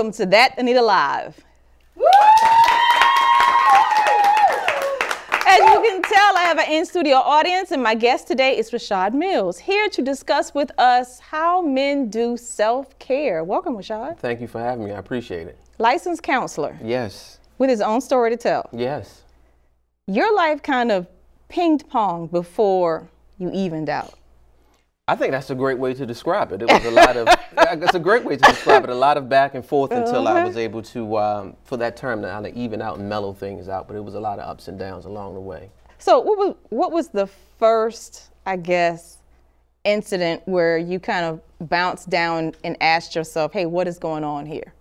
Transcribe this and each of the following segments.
welcome to That Anita Live. As you can tell, I have an in-studio audience, and my guest today is Rashad Mills, here to discuss with us how men do self-care. Welcome, Rashad. Thank you for having me. I appreciate it. Licensed counselor Yes. with his own story to tell. Yes. Your life kind of ping-pong before you evened out. I think that's a great way to describe it. It was a lot of, it's a great way to describe it. A lot of back and forth until I Uh-huh. was able to, um, for that term, to kind of even out and mellow things out. But it was a lot of ups and downs along the way. So what was what was the first, I guess, incident where you kind of bounced down and asked yourself, "Hey, what is going on here?"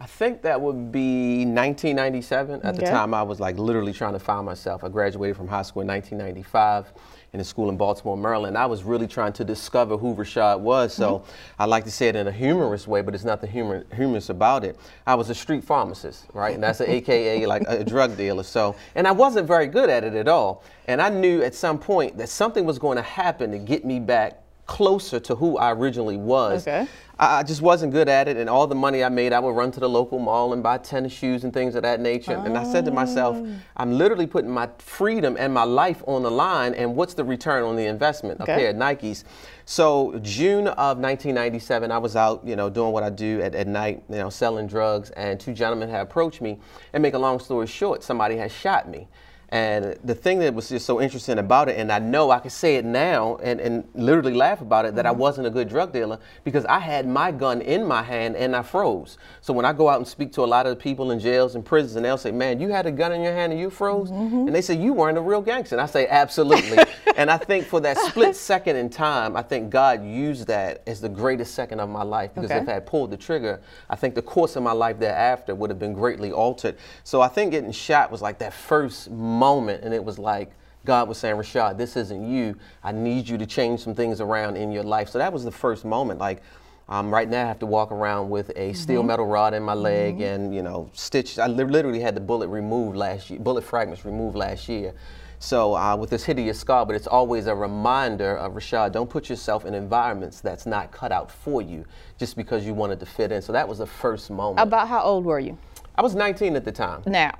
I think that would be 1997. At the time, I was like literally trying to find myself. I graduated from high school in 1995 in a school in Baltimore, Maryland. I was really trying to discover who Rashad was. So Mm-hmm. I like to say it in a humorous way, but it's not the humor, humorous about it. I was a street pharmacist, right? And that's an AKA like a drug dealer. So, and I wasn't very good at it at all. And I knew at some point that something was going to happen to get me back closer to who I originally was. Okay. I just wasn't good at it, and all the money I made, I would run to the local mall and buy tennis shoes and things of that nature. And I said to myself, Oh. I'm literally putting my freedom and my life on the line, and what's the return on the investment? Okay. A pair of Nikes. So June of 1997, I was out, you know, doing what I do at, at night, you know, selling drugs, and two gentlemen had approached me. And make a long story short, somebody had shot me. And the thing that was just so interesting about it, and I know I can say it now and, and literally laugh about it, that I mm-hmm. wasn't a good drug dealer because I had my gun in my hand and I froze. So when I go out and speak to a lot of the people in jails and prisons, and they'll say, Man, you had a gun in your hand and you froze? Mm-hmm. And they say, You weren't a real gangster. And I say, Absolutely. and I think for that split second in time, I think God used that as the greatest second of my life because Okay. if I had pulled the trigger, I think the course of my life thereafter would have been greatly altered. So I think getting shot was like that first moment, and it was like God was saying, Rashad, this isn't you. I need you to change some things around in your life. So that was the first moment. Like, um, right now, I have to walk around with a steel metal rod in my leg and, you know, stitched. I li- literally had the bullet removed last year, bullet fragments removed last year. So uh, with this hideous scar, but it's always a reminder of Rashad, don't put yourself in environments that's not cut out for you just because you wanted to fit in. So that was the first moment. About how old were you? I was 19 at the time. Now,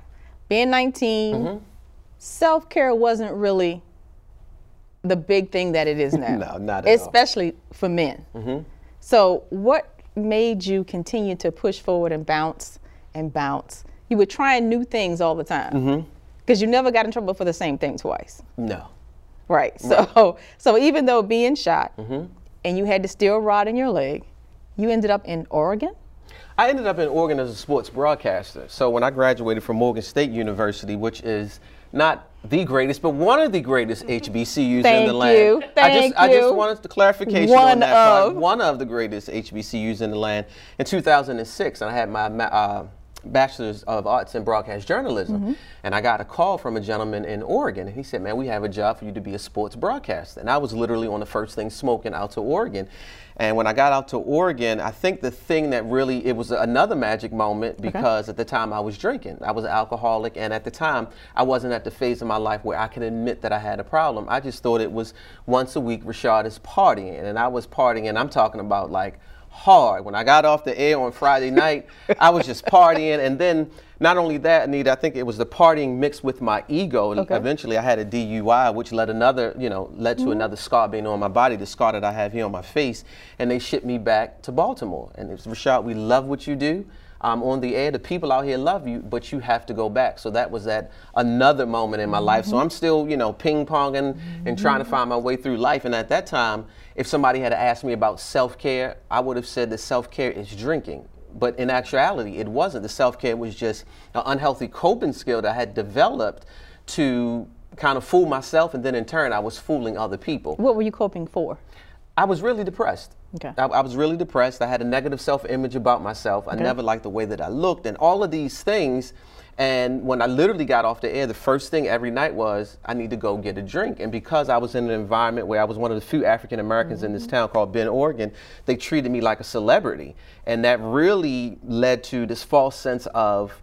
being 19, Mm-hmm. self-care wasn't really the big thing that it is now. No, not at all. Especially for men. So, what made you continue to push forward and bounce and bounce? You were trying new things all the time. Mm-hmm. Because you never got in trouble for the same thing twice. No. Right. So so even though being shot Mm-hmm. and you had the steel rod in your leg, you ended up in Oregon? I ended up in Oregon as a sports broadcaster. So when I graduated from Morgan State University, which is not the greatest, but one of the greatest HBCUs in the land. you. I Thank just, I just you. wanted the clarification One on that part. of. One of the greatest HBCUs in the land. In 2006, and I had my uh, bachelor's of arts in broadcast journalism, Mm-hmm. and I got a call from a gentleman in Oregon, and he said, "Man, we have a job for you to be a sports broadcaster." And I was literally on the first thing smoking out to Oregon. And when I got out to Oregon, I think the thing that really it was another magic moment because at the time I was drinking. I was an alcoholic and at the time I wasn't at the phase of my life where I can admit that I had a problem. I just thought it was once a week Rashad is partying and I was partying and I'm talking about like hard. When I got off the air on Friday night, I was just partying and then not only that, Anita, I think it was the partying mixed with my ego. And Okay. Eventually, I had a DUI, which led another, you know, led to another scar being on my body, the scar that I have here on my face, and they shipped me back to Baltimore. And it's Rashad, we love what you do. Um, on the air, the people out here love you, but you have to go back. So that was that another moment in my life. So I'm still, you know, ping ponging and trying to find my way through life. And at that time, if somebody had asked me about self care, I would have said that self care is drinking. But in actuality, it wasn't. The self care was just an unhealthy coping skill that I had developed to kind of fool myself, and then in turn, I was fooling other people. What were you coping for? I was really depressed. Okay. I, I was really depressed. I had a negative self image about myself. Okay. I never liked the way that I looked, and all of these things. And when I literally got off the air, the first thing every night was, I need to go get a drink. And because I was in an environment where I was one of the few African Americans in this town called Bend, Oregon, they treated me like a celebrity. And that really led to this false sense of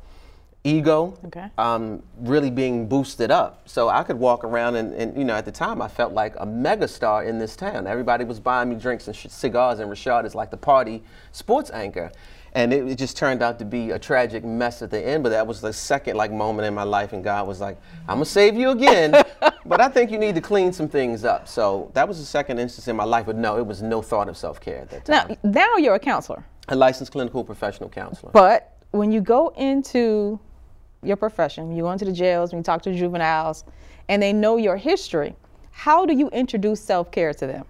ego Okay. um, really being boosted up. So I could walk around and, and, you know, at the time I felt like a megastar in this town. Everybody was buying me drinks and sh- cigars, and Rashad is like the party sports anchor. And it, it, just turned out to be a tragic mess at the end. But that was the second like moment in my life, and God was like, "I'm gonna save you again, but I think you need to clean some things up." So that was the second instance in my life. But no, it was no thought of self care at that time. Now, now you're a counselor, a licensed clinical professional counselor. But when you go into your profession, you go into the jails, when you talk to juveniles, and they know your history, how do you introduce self care to them?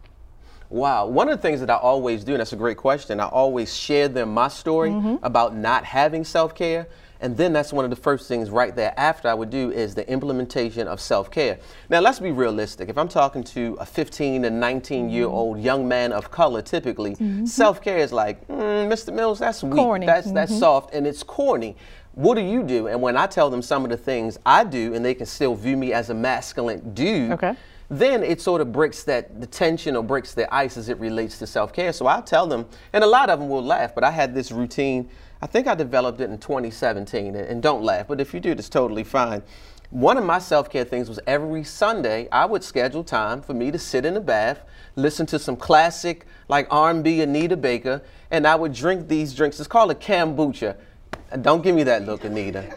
Wow. One of the things that I always do, and that's a great question, I always share them my story mm-hmm. about not having self care. And then that's one of the first things right there after I would do is the implementation of self care. Now, let's be realistic. If I'm talking to a 15 to 19 year old mm-hmm. young man of color, typically, mm-hmm. self care is like, mm, Mr. Mills, that's weak. Corny. That's, that's soft and it's corny. What do you do? And when I tell them some of the things I do, and they can still view me as a masculine dude. Okay then it sort of breaks that the tension or breaks the ice as it relates to self-care. So I'll tell them, and a lot of them will laugh, but I had this routine. I think I developed it in 2017, and don't laugh, but if you do, it's totally fine. One of my self-care things was every Sunday I would schedule time for me to sit in the bath, listen to some classic like R&B Anita Baker, and I would drink these drinks. It's called a kombucha. Don't give me that look, Anita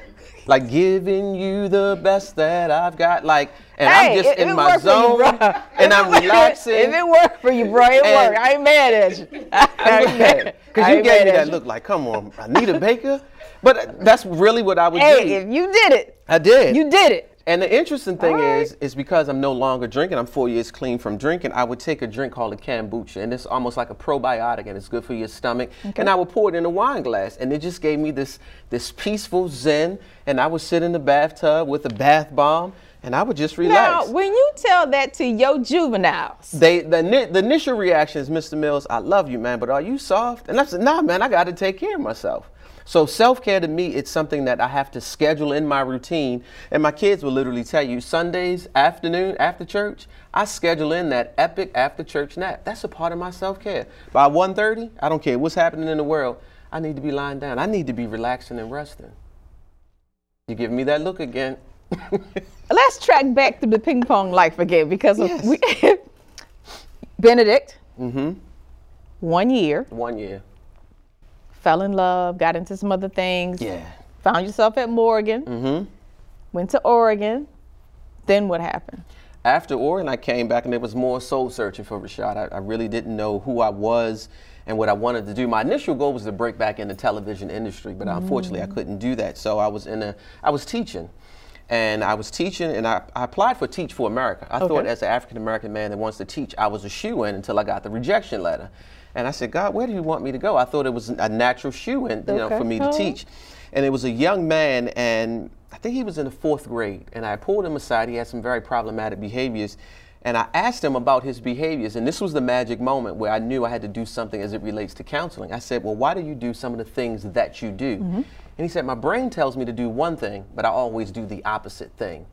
like giving you the best that I've got. Like, and hey, I'm just in my zone you, and I'm relaxing. If it worked for you, bro, it worked. I ain't mad at you. I ain't mad. Because you gave me that look like, come on, Anita Baker. But that's really what I would hey, do. Hey, if you did it. I did. You did it. And the interesting thing right. is, is because I'm no longer drinking, I'm four years clean from drinking, I would take a drink called a kombucha, and it's almost like a probiotic, and it's good for your stomach. Okay. And I would pour it in a wine glass, and it just gave me this this peaceful zen. And I would sit in the bathtub with a bath bomb, and I would just relax. Now, when you tell that to your juveniles, they the, the initial reaction is, Mr. Mills, I love you, man, but are you soft? And I said, Nah, man, I got to take care of myself. So self care to me, it's something that I have to schedule in my routine. And my kids will literally tell you Sundays afternoon after church, I schedule in that epic after church nap. That's a part of my self care. By 1:30, I don't care what's happening in the world. I need to be lying down. I need to be relaxing and resting. You give me that look again. Let's track back through the ping pong life again because yes. we, Benedict. Mm-hmm. One year. One year fell in love, got into some other things. Yeah. Found yourself at Morgan. Mm-hmm. Went to Oregon. Then what happened? After Oregon, I came back and it was more soul searching for Rashad. I, I really didn't know who I was and what I wanted to do. My initial goal was to break back in the television industry, but mm. unfortunately I couldn't do that. So I was in a, I was teaching. And I was teaching, and I, I applied for Teach for America. I okay. thought, as an African American man that wants to teach, I was a shoe in until I got the rejection letter. And I said, God, where do you want me to go? I thought it was a natural shoe in, you okay. know, for me to teach. And it was a young man, and I think he was in the fourth grade. And I pulled him aside. He had some very problematic behaviors. And I asked him about his behaviors. And this was the magic moment where I knew I had to do something as it relates to counseling. I said, Well, why do you do some of the things that you do? Mm-hmm. And he said, My brain tells me to do one thing, but I always do the opposite thing.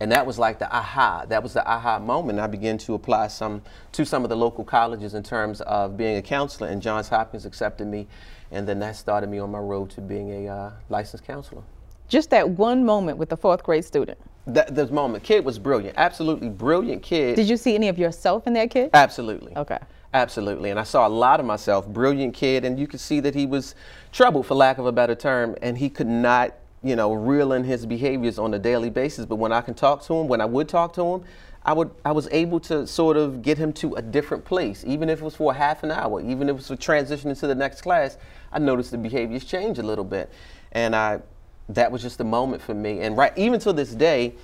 And that was like the aha. That was the aha moment. I began to apply some to some of the local colleges in terms of being a counselor, and Johns Hopkins accepted me, and then that started me on my road to being a uh, licensed counselor. Just that one moment with the fourth grade student. That this moment, kid was brilliant, absolutely brilliant kid. Did you see any of yourself in that kid? Absolutely. Okay. Absolutely. And I saw a lot of myself, brilliant kid, and you could see that he was troubled, for lack of a better term, and he could not you know, reel in his behaviors on a daily basis. But when I can talk to him, when I would talk to him, I would I was able to sort of get him to a different place, even if it was for half an hour, even if it was a transition into the next class. I noticed the behaviors change a little bit, and I that was just a moment for me. And right even to this day,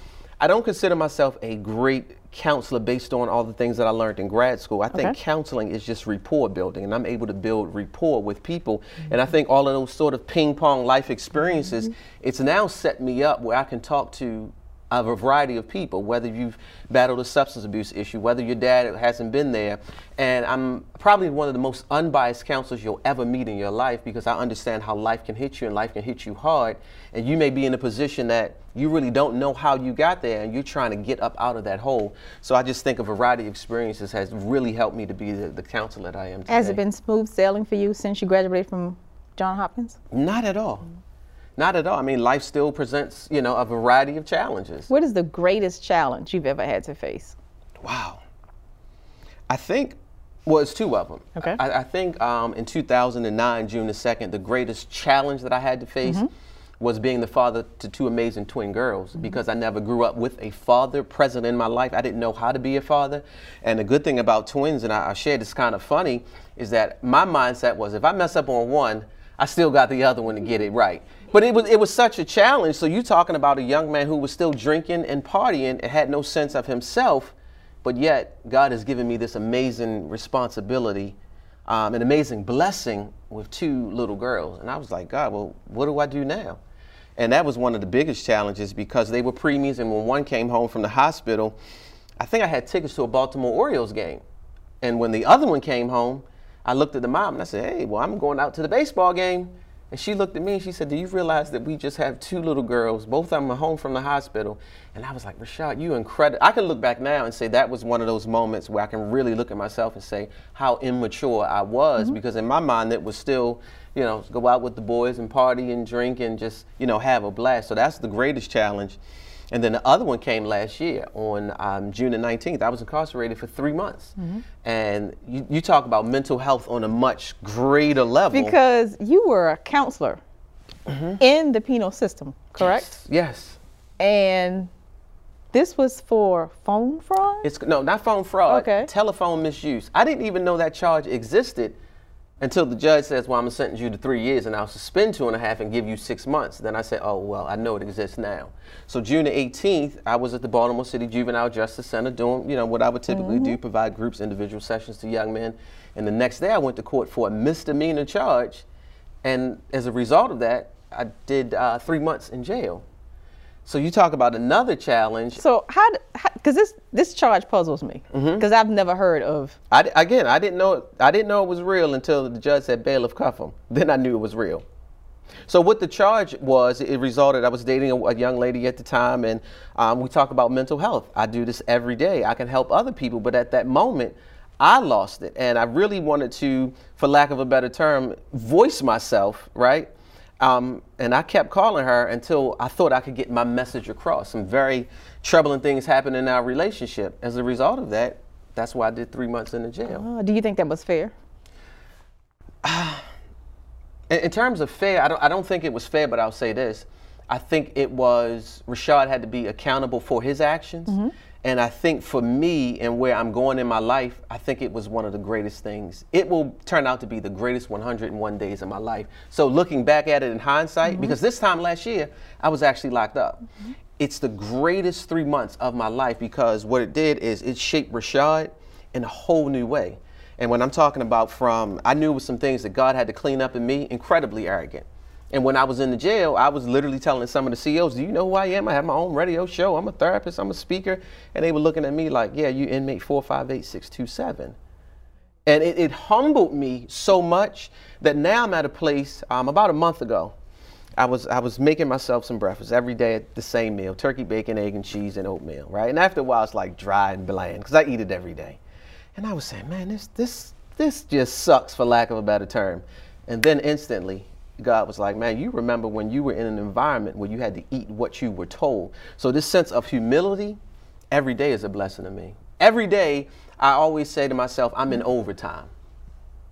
I don't consider myself a great counselor based on all the things that I learned in grad school. I think counseling is just rapport building, and I'm able to build rapport with people. Mm-hmm. And I think all of those sort of ping pong life experiences, mm-hmm. it's now set me up where I can talk to of a variety of people, whether you've battled a substance abuse issue, whether your dad hasn't been there. And I'm probably one of the most unbiased counselors you'll ever meet in your life because I understand how life can hit you and life can hit you hard. And you may be in a position that you really don't know how you got there and you're trying to get up out of that hole. So I just think a variety of experiences has really helped me to be the, the counselor that I am today. Has it been smooth sailing for you since you graduated from John Hopkins? Not at all. Mm-hmm. Not at all. I mean, life still presents, you know, a variety of challenges. What is the greatest challenge you've ever had to face? Wow. I think Well, it's two of them. Okay. I, I think um, in 2009, June the 2nd, the greatest challenge that I had to face Mm-hmm. was being the father to two amazing twin girls because I never grew up with a father present in my life. I didn't know how to be a father. And the good thing about twins, and I, I shared this kind of funny, is that my mindset was if I mess up on one, I still got the other one to get it right. But it was it was such a challenge. So you talking about a young man who was still drinking and partying and had no sense of himself but yet God has given me this amazing responsibility, um, an amazing blessing with two little girls. And I was like, God, well, what do I do now? And that was one of the biggest challenges because they were preemies, and when one came home from the hospital, I think I had tickets to a Baltimore Orioles game. And when the other one came home, I looked at the mom and I said, Hey, well, I'm going out to the baseball game. And she looked at me and she said, Do you realize that we just have two little girls? Both of them are home from the hospital. And I was like, Rashad, you incredible. I can look back now and say that was one of those moments where I can really look at myself and say how immature I was mm-hmm. because in my mind it was still, you know, go out with the boys and party and drink and just, you know, have a blast. So that's the greatest challenge. And then the other one came last year on um, June the 19th. I was incarcerated for three months. And you, you talk about mental health on a much greater level. Because you were a counselor in the penal system, correct? Yes. And this was for phone fraud? It's no, not phone fraud. Okay. Telephone misuse. I didn't even know that charge existed until the judge says, "Well, I'm gonna sentence you to three years, and I'll suspend two and a half and give you six months." Then I said, "Oh, well, I know it exists now." So June the 18th, I was at the Baltimore City Juvenile Justice Center doing, you know, what I would typically do, provide groups, individual sessions to young men. And the next day, I went to court for a misdemeanor charge, and as a result of that, I did uh, three months in jail. So you talk about another challenge. So how? Because this this charge puzzles me because I've never heard of. I, again, I didn't know I didn't know it was real until the judge said bailiff cuff him. Then I knew it was real. So what the charge was, it resulted. I was dating a, a young lady at the time, and um, we talk about mental health. I do this every day. I can help other people, but at that moment, I lost it, and I really wanted to, for lack of a better term, voice myself, right? Um, and I kept calling her until I thought I could get my message across. Some very troubling things happened in our relationship. As a result of that, that's why I did three months in the jail. Uh, do you think that was fair? In, in terms of fair, I don't, I don't think it was fair, but I'll say this. I think it was, Rashad had to be accountable for his actions. And I think for me and where I'm going in my life, I think it was one of the greatest things. It will turn out to be the greatest 101 days of my life. So looking back at it in hindsight, mm-hmm. because this time last year, I was actually locked up. Mm-hmm. It's the greatest three months of my life because what it did is it shaped Rashad in a whole new way. And when I'm talking about from, I knew it was some things that God had to clean up in me, incredibly arrogant. And when I was in the jail, I was literally telling some of the CEOs, Do you know who I am? I have my own radio show. I'm a therapist. I'm a speaker. And they were looking at me like, Yeah, you inmate 458627. And it, it humbled me so much that now I'm at a place, um, about a month ago, I was, I was making myself some breakfast every day at the same meal turkey, bacon, egg, and cheese, and oatmeal, right? And after a while, it's like dry and bland because I eat it every day. And I was saying, Man, this, this, this just sucks, for lack of a better term. And then instantly, God was like, man, you remember when you were in an environment where you had to eat what you were told. So this sense of humility every day is a blessing to me. Every day, I always say to myself, I'm in overtime.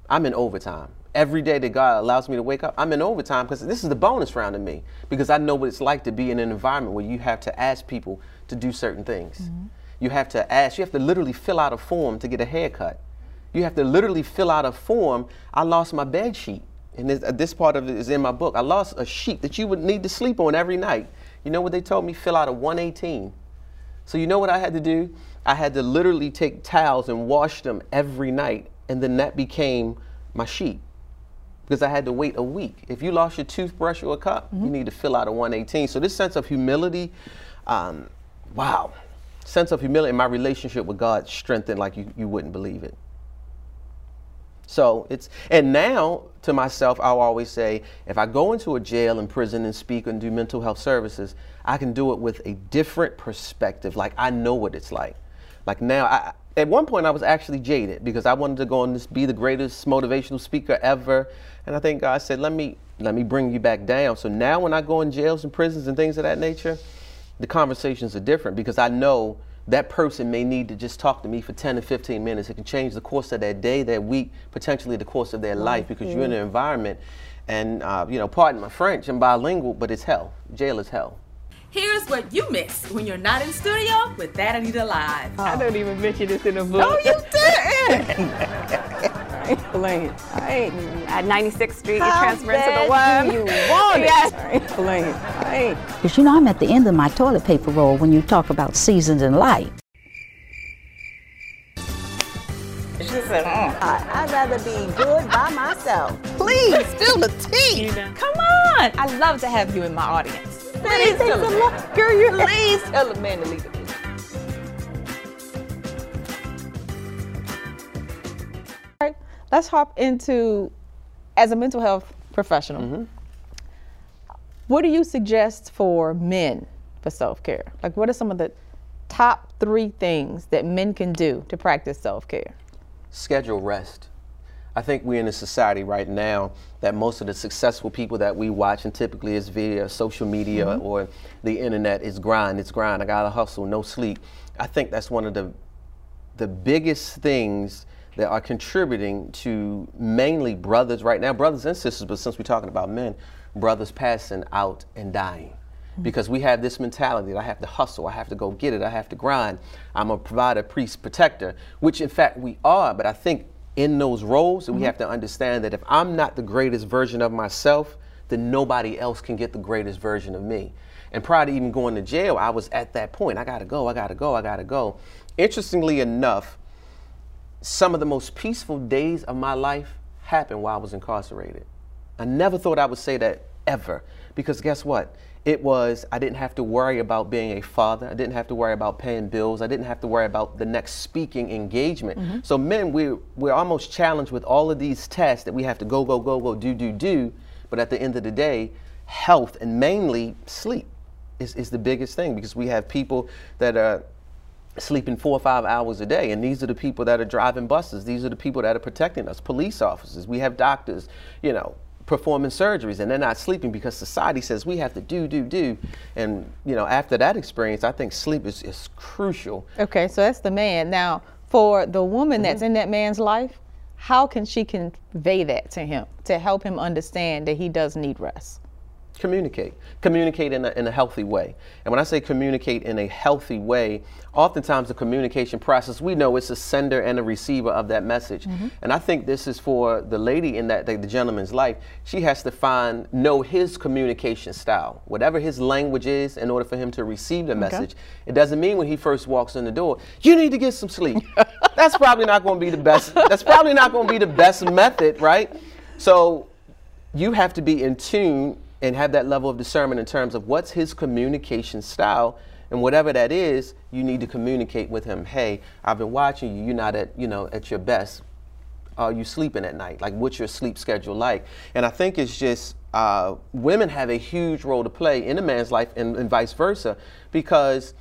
I'm in overtime. Every day that God allows me to wake up, I'm in overtime because this is the bonus round to me because I know what it's like to be in an environment where you have to ask people to do certain things. Mm-hmm. You have to ask, you have to literally fill out a form to get a haircut. You have to literally fill out a form. I lost my bed sheet and this, uh, this part of it is in my book. I lost a sheet that you would need to sleep on every night. You know what they told me? Fill out a 118. So you know what I had to do? I had to literally take towels and wash them every night, and then that became my sheet because I had to wait a week. If you lost your toothbrush or a cup, you need to fill out a 118. So this sense of humility, um, wow, sense of humility in my relationship with God strengthened like you, you wouldn't believe it. So it's, and now to myself, I'll always say, if I go into a jail and prison and speak and do mental health services, I can do it with a different perspective. Like I know what it's like. Like now, I, at one point I was actually jaded because I wanted to go and be the greatest motivational speaker ever. And I think God said, let me, let me bring you back down. So now when I go in jails and prisons and things of that nature, the conversations are different because I know that person may need to just talk to me for 10 to 15 minutes. It can change the course of their day, their week, potentially the course of their life because you're in an environment. And, uh, you know, pardon my French, I'm bilingual, but it's hell. Jail is hell. Here's what you miss when you're not in studio with That Anita Live. I don't even mention this in the book. No, you didn't. Explain. I ain't. At 96th Street, you transfer into the one. do you want it? Yes. Right. I ain't. Because you know, I'm at the end of my toilet paper roll when you talk about seasons in life. She said, "Uh, I, I'd rather be good by myself. Please, spill the tea. Come on! I love to have you in my audience. Please tell a lot. Girl, you please tell a man to leave let's hop into as a mental health professional. Mm-hmm. What do you suggest for men for self care? Like, what are some of the top three things that men can do to practice self care? schedule rest. I think we're in a society right now that most of the successful people that we watch, and typically it's via social media or the internet, is grind. It's grind. I gotta hustle, no sleep. I think that's one of the the biggest things that are contributing to mainly brothers right now, brothers and sisters, but since we're talking about men, brothers passing out and dying. Because we have this mentality that I have to hustle, I have to go get it, I have to grind. I'm a provider, priest, protector, which in fact we are, but I think in those roles, we mm-hmm. have to understand that if I'm not the greatest version of myself, then nobody else can get the greatest version of me. And prior to even going to jail, I was at that point. I gotta go, I gotta go, I gotta go. Interestingly enough, some of the most peaceful days of my life happened while I was incarcerated. I never thought I would say that ever. Because guess what? It was, I didn't have to worry about being a father. I didn't have to worry about paying bills. I didn't have to worry about the next speaking engagement. Mm-hmm. So, men, we're, we're almost challenged with all of these tests that we have to go, go, go, go, do, do, do. But at the end of the day, health and mainly sleep is, is the biggest thing because we have people that are sleeping four or five hours a day. And these are the people that are driving buses. These are the people that are protecting us, police officers. We have doctors, you know, performing surgeries and they're not sleeping because society says we have to do, do, do. And, you know, after that experience, I think sleep is, is crucial. Okay, so that's the man. Now, for the woman that's Mm-hmm. in that man's life, how can she convey that to him to help him understand that he does need rest? Communicate. Communicate in a, in a healthy way. And when i say communicate in a healthy way oftentimes the communication process we know it's a sender and a receiver of that message. Mm-hmm. And i think this is for the lady in that the, the gentleman's life. She has to find know his communication style. Whatever his language is in order for him to receive the message. It doesn't mean when he first walks in the door you need to get some sleep. That's probably not going to be the best that's probably not going to be the best method right? So you have to be in tune and have that level of discernment in terms of what's his communication style. And whatever that is you need to communicate with him. Hey i've been watching you. You're not at you know at your best. Are you sleeping at night? Like what's your sleep schedule like? And i think it's just uh, women have a huge role to play in a man's life and, and vice versa because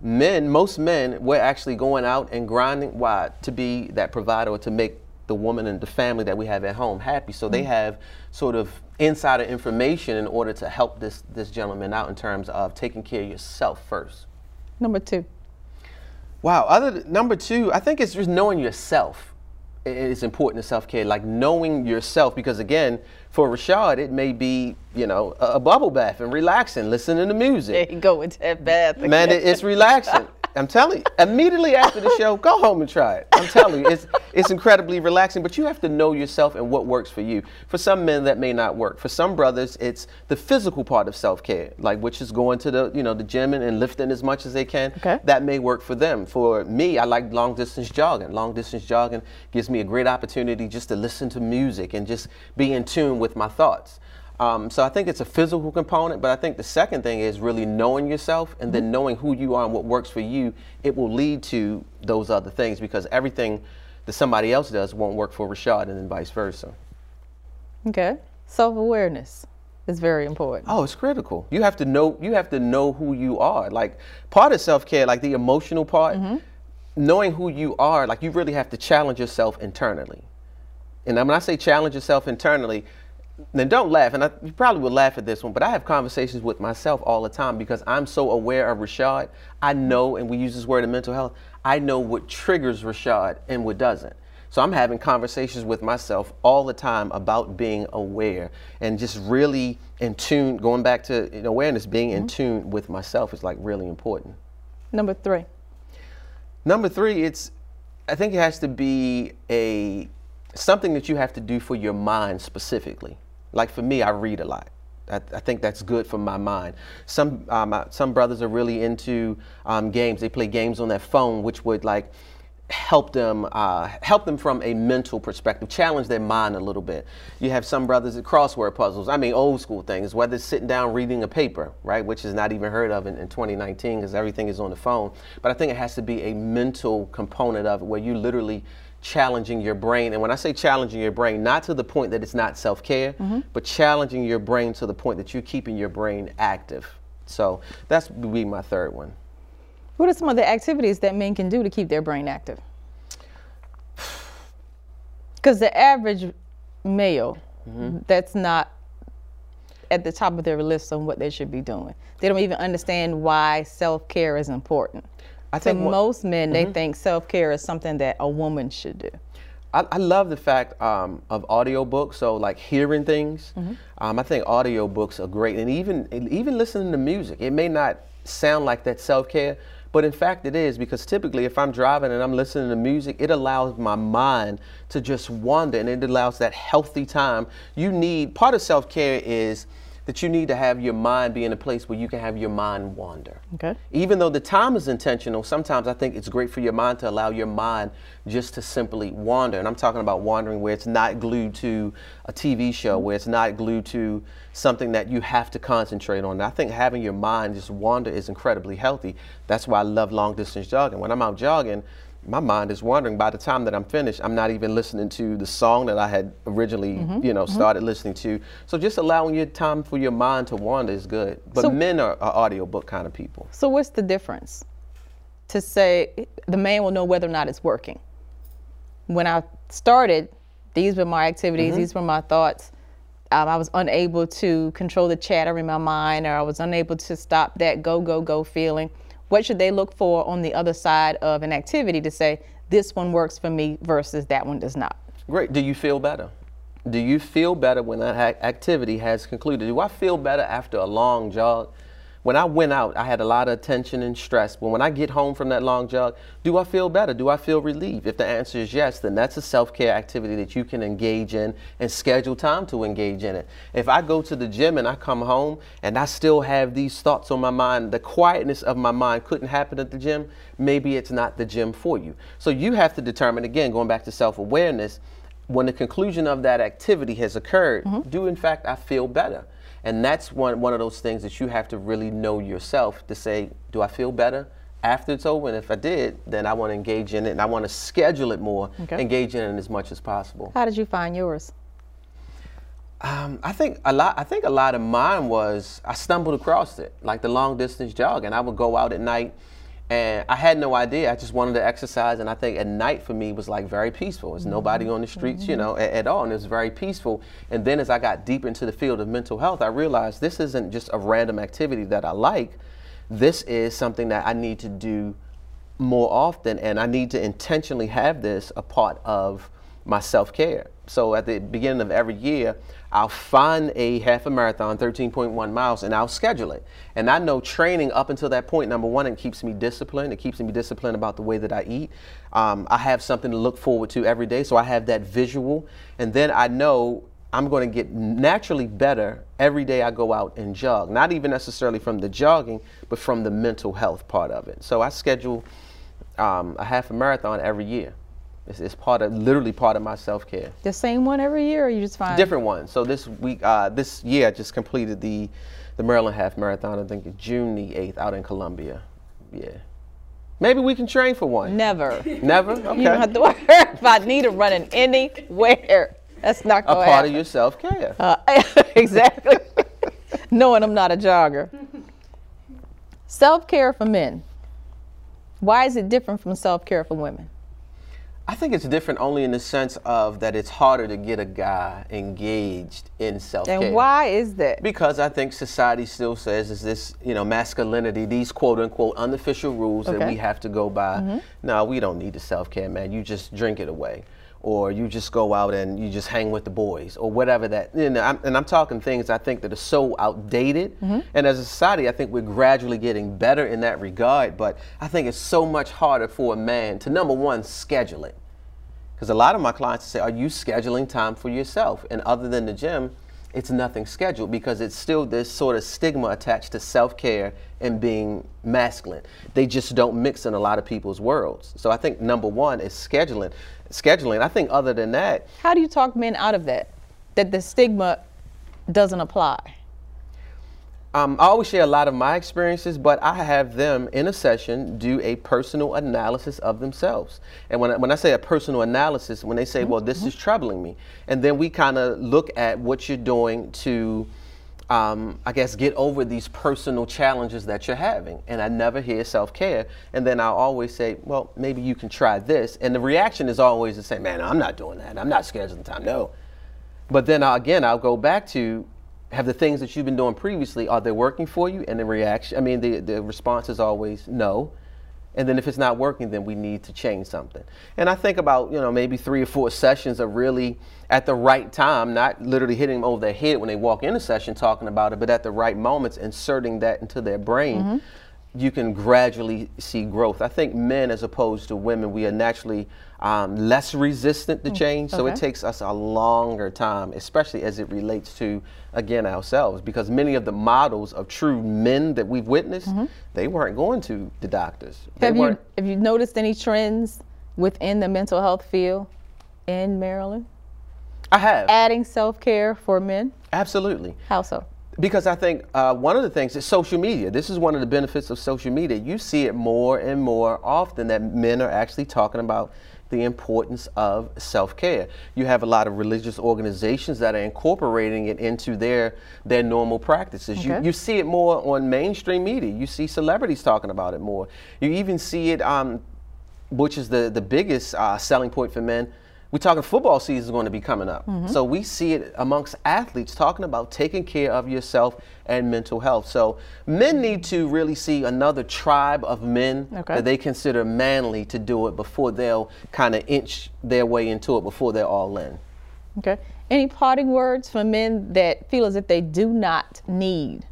men most men we're actually going out and grinding why to be that provider or to make the woman and the family that we have at home happy so they mm. have sort of insider information in order to help this this gentleman out in terms of taking care of yourself first Number two. Wow. Other th- number two, I think it's just knowing yourself. Is important to self care, like knowing yourself. Because again, for Rashad, it may be you know a, a bubble bath and relaxing, listening to music. There you go with that bath. Man, it, it's relaxing. I'm telling you. Immediately after the show, go home and try it. I'm telling you, it's it's incredibly relaxing. But you have to know yourself and what works for you. For some men, that may not work. For some brothers, it's the physical part of self care, like which is going to the you know the gym and, and lifting as much as they can. Okay. That may work for them. For me, I like long distance jogging. Long distance jogging gives me a great opportunity just to listen to music and just be in tune with my thoughts. Um, so I think it's a physical component, but I think the second thing is really knowing yourself and then knowing who you are and what works for you. It will lead to those other things because everything that somebody else does won't work for Rashad and then vice versa. Okay. Self awareness is very important. Oh, it's critical. You have to know. You have to know who you are. Like part of self care, like the emotional part, knowing who you are. Like you really have to challenge yourself internally. And when I say challenge yourself internally, now don't laugh, and I, you probably will laugh at this one, but I have conversations with myself all the time because I'm so aware of Rashad. I know, and we use this word in mental health, I know what triggers Rashad and what doesn't. So I'm having conversations with myself all the time about being aware and just really in tune, going back to you know, awareness, being in mm-hmm. tune with myself is like really important. Number three. Number three, it's I think it has to be a something that you have to do for your mind specifically. Like for me, I read a lot. I, I think that's good for my mind. Some um, uh, some brothers are really into um, games. They play games on their phone, which would like help them uh, help them from a mental perspective, challenge their mind a little bit. You have some brothers at crossword puzzles. I mean, old school things, whether it's sitting down reading a paper, right, which is not even heard of in, in 2019 because everything is on the phone. But I think it has to be a mental component of it where you literally challenging your brain. And when I say challenging your brain, not to the point that it's not self care, mm-hmm. but challenging your brain to the point that you're keeping your brain active. So that's would be my third one. What are some of the activities that men can do to keep their brain active? Because the average male, mm-hmm. that's not at the top of their list on what they should be doing. They don't even understand why self care is important. I think what- most men, they think self care is something that a woman should do. I, I love the fact um, of audiobooks. So like hearing things, um, I think audiobooks are great, and even even listening to music. It may not sound like that self care, but in fact it is because typically if I'm driving and I'm listening to music, it allows my mind to just wander, and it allows that healthy time. You need part of self care is that you need to have your mind be in a place where you can have your mind wander. Okay. Even though the time is intentional, sometimes I think it's great for your mind to allow your mind just to simply wander. And I'm talking about wandering where it's not glued to a TV show, where it's not glued to something that you have to concentrate on. And I think having your mind just wander is incredibly healthy. That's why I love long distance jogging. When I'm out jogging, my mind is wandering. By the time that I'm finished, I'm not even listening to the song that I had originally, mm-hmm. you know, mm-hmm. started listening to. So just allowing your time for your mind to wander is good. But So- men are, are audiobook kind of people. So what's the difference? To say the man will know whether or not it's working. When I started, these were my activities, mm-hmm. these were my thoughts. Um, I was unable to control the chatter in my mind, or I was unable to stop that go, go, go feeling. What should they look for on the other side of an activity to say, this one works for me versus that one does not? Great. Do you feel better? Do you feel better when that activity has concluded? Do I feel better after a long jog? When I went out, I had a lot of tension and stress. But when I get home from that long jog, do I feel better? Do I feel relieved? If the answer is yes, then that's a self care activity that you can engage in and schedule time to engage in it. If I go to the gym and I come home and I still have these thoughts on my mind, the quietness of my mind couldn't happen at the gym, maybe it's not the gym for you. So you have to determine, again, going back to self awareness, when the conclusion of that activity has occurred, mm-hmm. do in fact I feel better? And that's one, one of those things that you have to really know yourself to say, do I feel better after it's over? And if I did, then I want to engage in it and I want to schedule it more, Okay. engage in it as much as possible. How did you find yours? Um, I think a lot. I think a lot of mine was I stumbled across it, like the long distance jog, and I would go out at night, and I had no idea. I just wanted to exercise, and I think at night for me was like very peaceful. There's nobody mm-hmm. on the streets, you mm-hmm. know, at, at all, and it was very peaceful. And then as I got deep into the field of mental health, I realized this isn't just a random activity that I like. This is something that I need to do more often, and I need to intentionally have this a part of my self care. So at the beginning of every year, I'll find a half a marathon, 13.1 miles, and I'll schedule it. And I know training up until that point, number one, it keeps me disciplined. It keeps me disciplined about the way that I eat. Um, I have something to look forward to every day, so I have that visual. And then I know I'm going to get naturally better every day I go out and jog. Not even necessarily from the jogging, but from the mental health part of it. So I schedule um, a half a marathon every year. It's, it's part of, literally part of my self care. The same one every year, or you just find Different ones. So this week, uh, this year, I just completed the the Maryland Half Marathon. I think it's June the eighth, out in Columbia. Yeah. Maybe we can train for one. Never. Never. Okay. You don't have to worry if I need to running anywhere. That's not a going to part happen. of your self care. Uh, exactly. Knowing I'm not a jogger. Self care for men. Why is it different from self care for women? I think it's different only in the sense of that it's harder to get a guy engaged in self-care. And why is that? Because I think society still says is this, you know, masculinity, these quote unquote unofficial rules that we have to go by. Mm-hmm. No, we don't need the self-care, man. You just drink it away. Or you just go out and you just hang with the boys, or whatever that. You know, I'm, and I'm talking things I think that are so outdated. Mm-hmm. And as a society, I think we're gradually getting better in that regard. But I think it's so much harder for a man to number one schedule it. Because a lot of my clients say, Are you scheduling time for yourself? And other than the gym, it's nothing scheduled because it's still this sort of stigma attached to self care and being masculine. They just don't mix in a lot of people's worlds. So I think number one is scheduling. Scheduling. I think other than that, How do you talk men out of that? That the stigma doesn't apply. Um, I always share a lot of my experiences, but I have them in a session do a personal analysis of themselves. And when I, when I say a personal analysis, when they say, well, this is troubling me, and then we kind of look at what you're doing to, um, I guess, get over these personal challenges that you're having. And I never hear self care. And then I'll always say, well, maybe you can try this. And the reaction is always the same man, I'm not doing that. I'm not scheduling time. No. But then uh, again, I'll go back to have the things that you've been doing previously, are they working for you? And the reaction, I mean, the, the response is always no. And then if it's not working, then we need to change something. And I think about, you know, maybe three or four sessions of really at the right time, not literally hitting them over their head when they walk in a session talking about it, but at the right moments, inserting that into their brain mm-hmm. you can gradually see growth. I think men, as opposed to women, we are naturally um, less resistant to change. So it takes us a longer time, especially as it relates to, again, ourselves. Because many of the models of true men that we've witnessed, they weren't going to the doctors. They Have you have you noticed any trends within the mental health field in Maryland? I have. Adding self care for men? Absolutely. How so? Because I think uh, one of the things is social media. This is one of the benefits of social media. You see it more and more often that men are actually talking about the importance of self care. You have a lot of religious organizations that are incorporating it into their their normal practices. You, you see it more on mainstream media. You see celebrities talking about it more. You even see it, um, which is the the biggest uh, selling point for men. We're talking football season is going to be coming up. Mm-hmm. So we see it amongst athletes talking about taking care of yourself and mental health. So men need to really see another tribe of men Okay. that they consider manly to do it before they'll kind of inch their way into it before they're all in. Okay. Any parting words for men that feel as if they do not need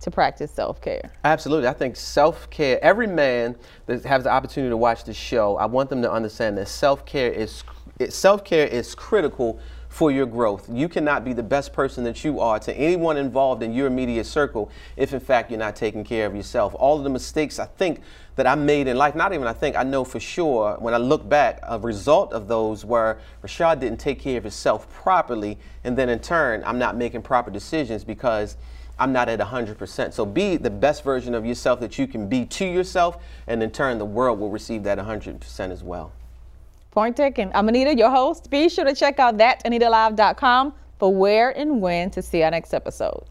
to practice self care? Absolutely. I think self care, every man that has the opportunity to watch this show, I want them to understand that self care is self care is critical for your growth. You cannot be the best person that you are to anyone involved in your immediate circle if in fact you're not taking care of yourself. All of the mistakes I think that I made in life, not even I think, I know for sure when I look back, a result of those were Rashad didn't take care of himself properly, and then in turn, I'm not making proper decisions because I'm not at 100%. So be the best version of yourself that you can be to yourself, and in turn, the world will receive that 100% as well. Point taken. I'm Anita, your host. Be sure to check out thatanitalive.com for where and when to see our next episode.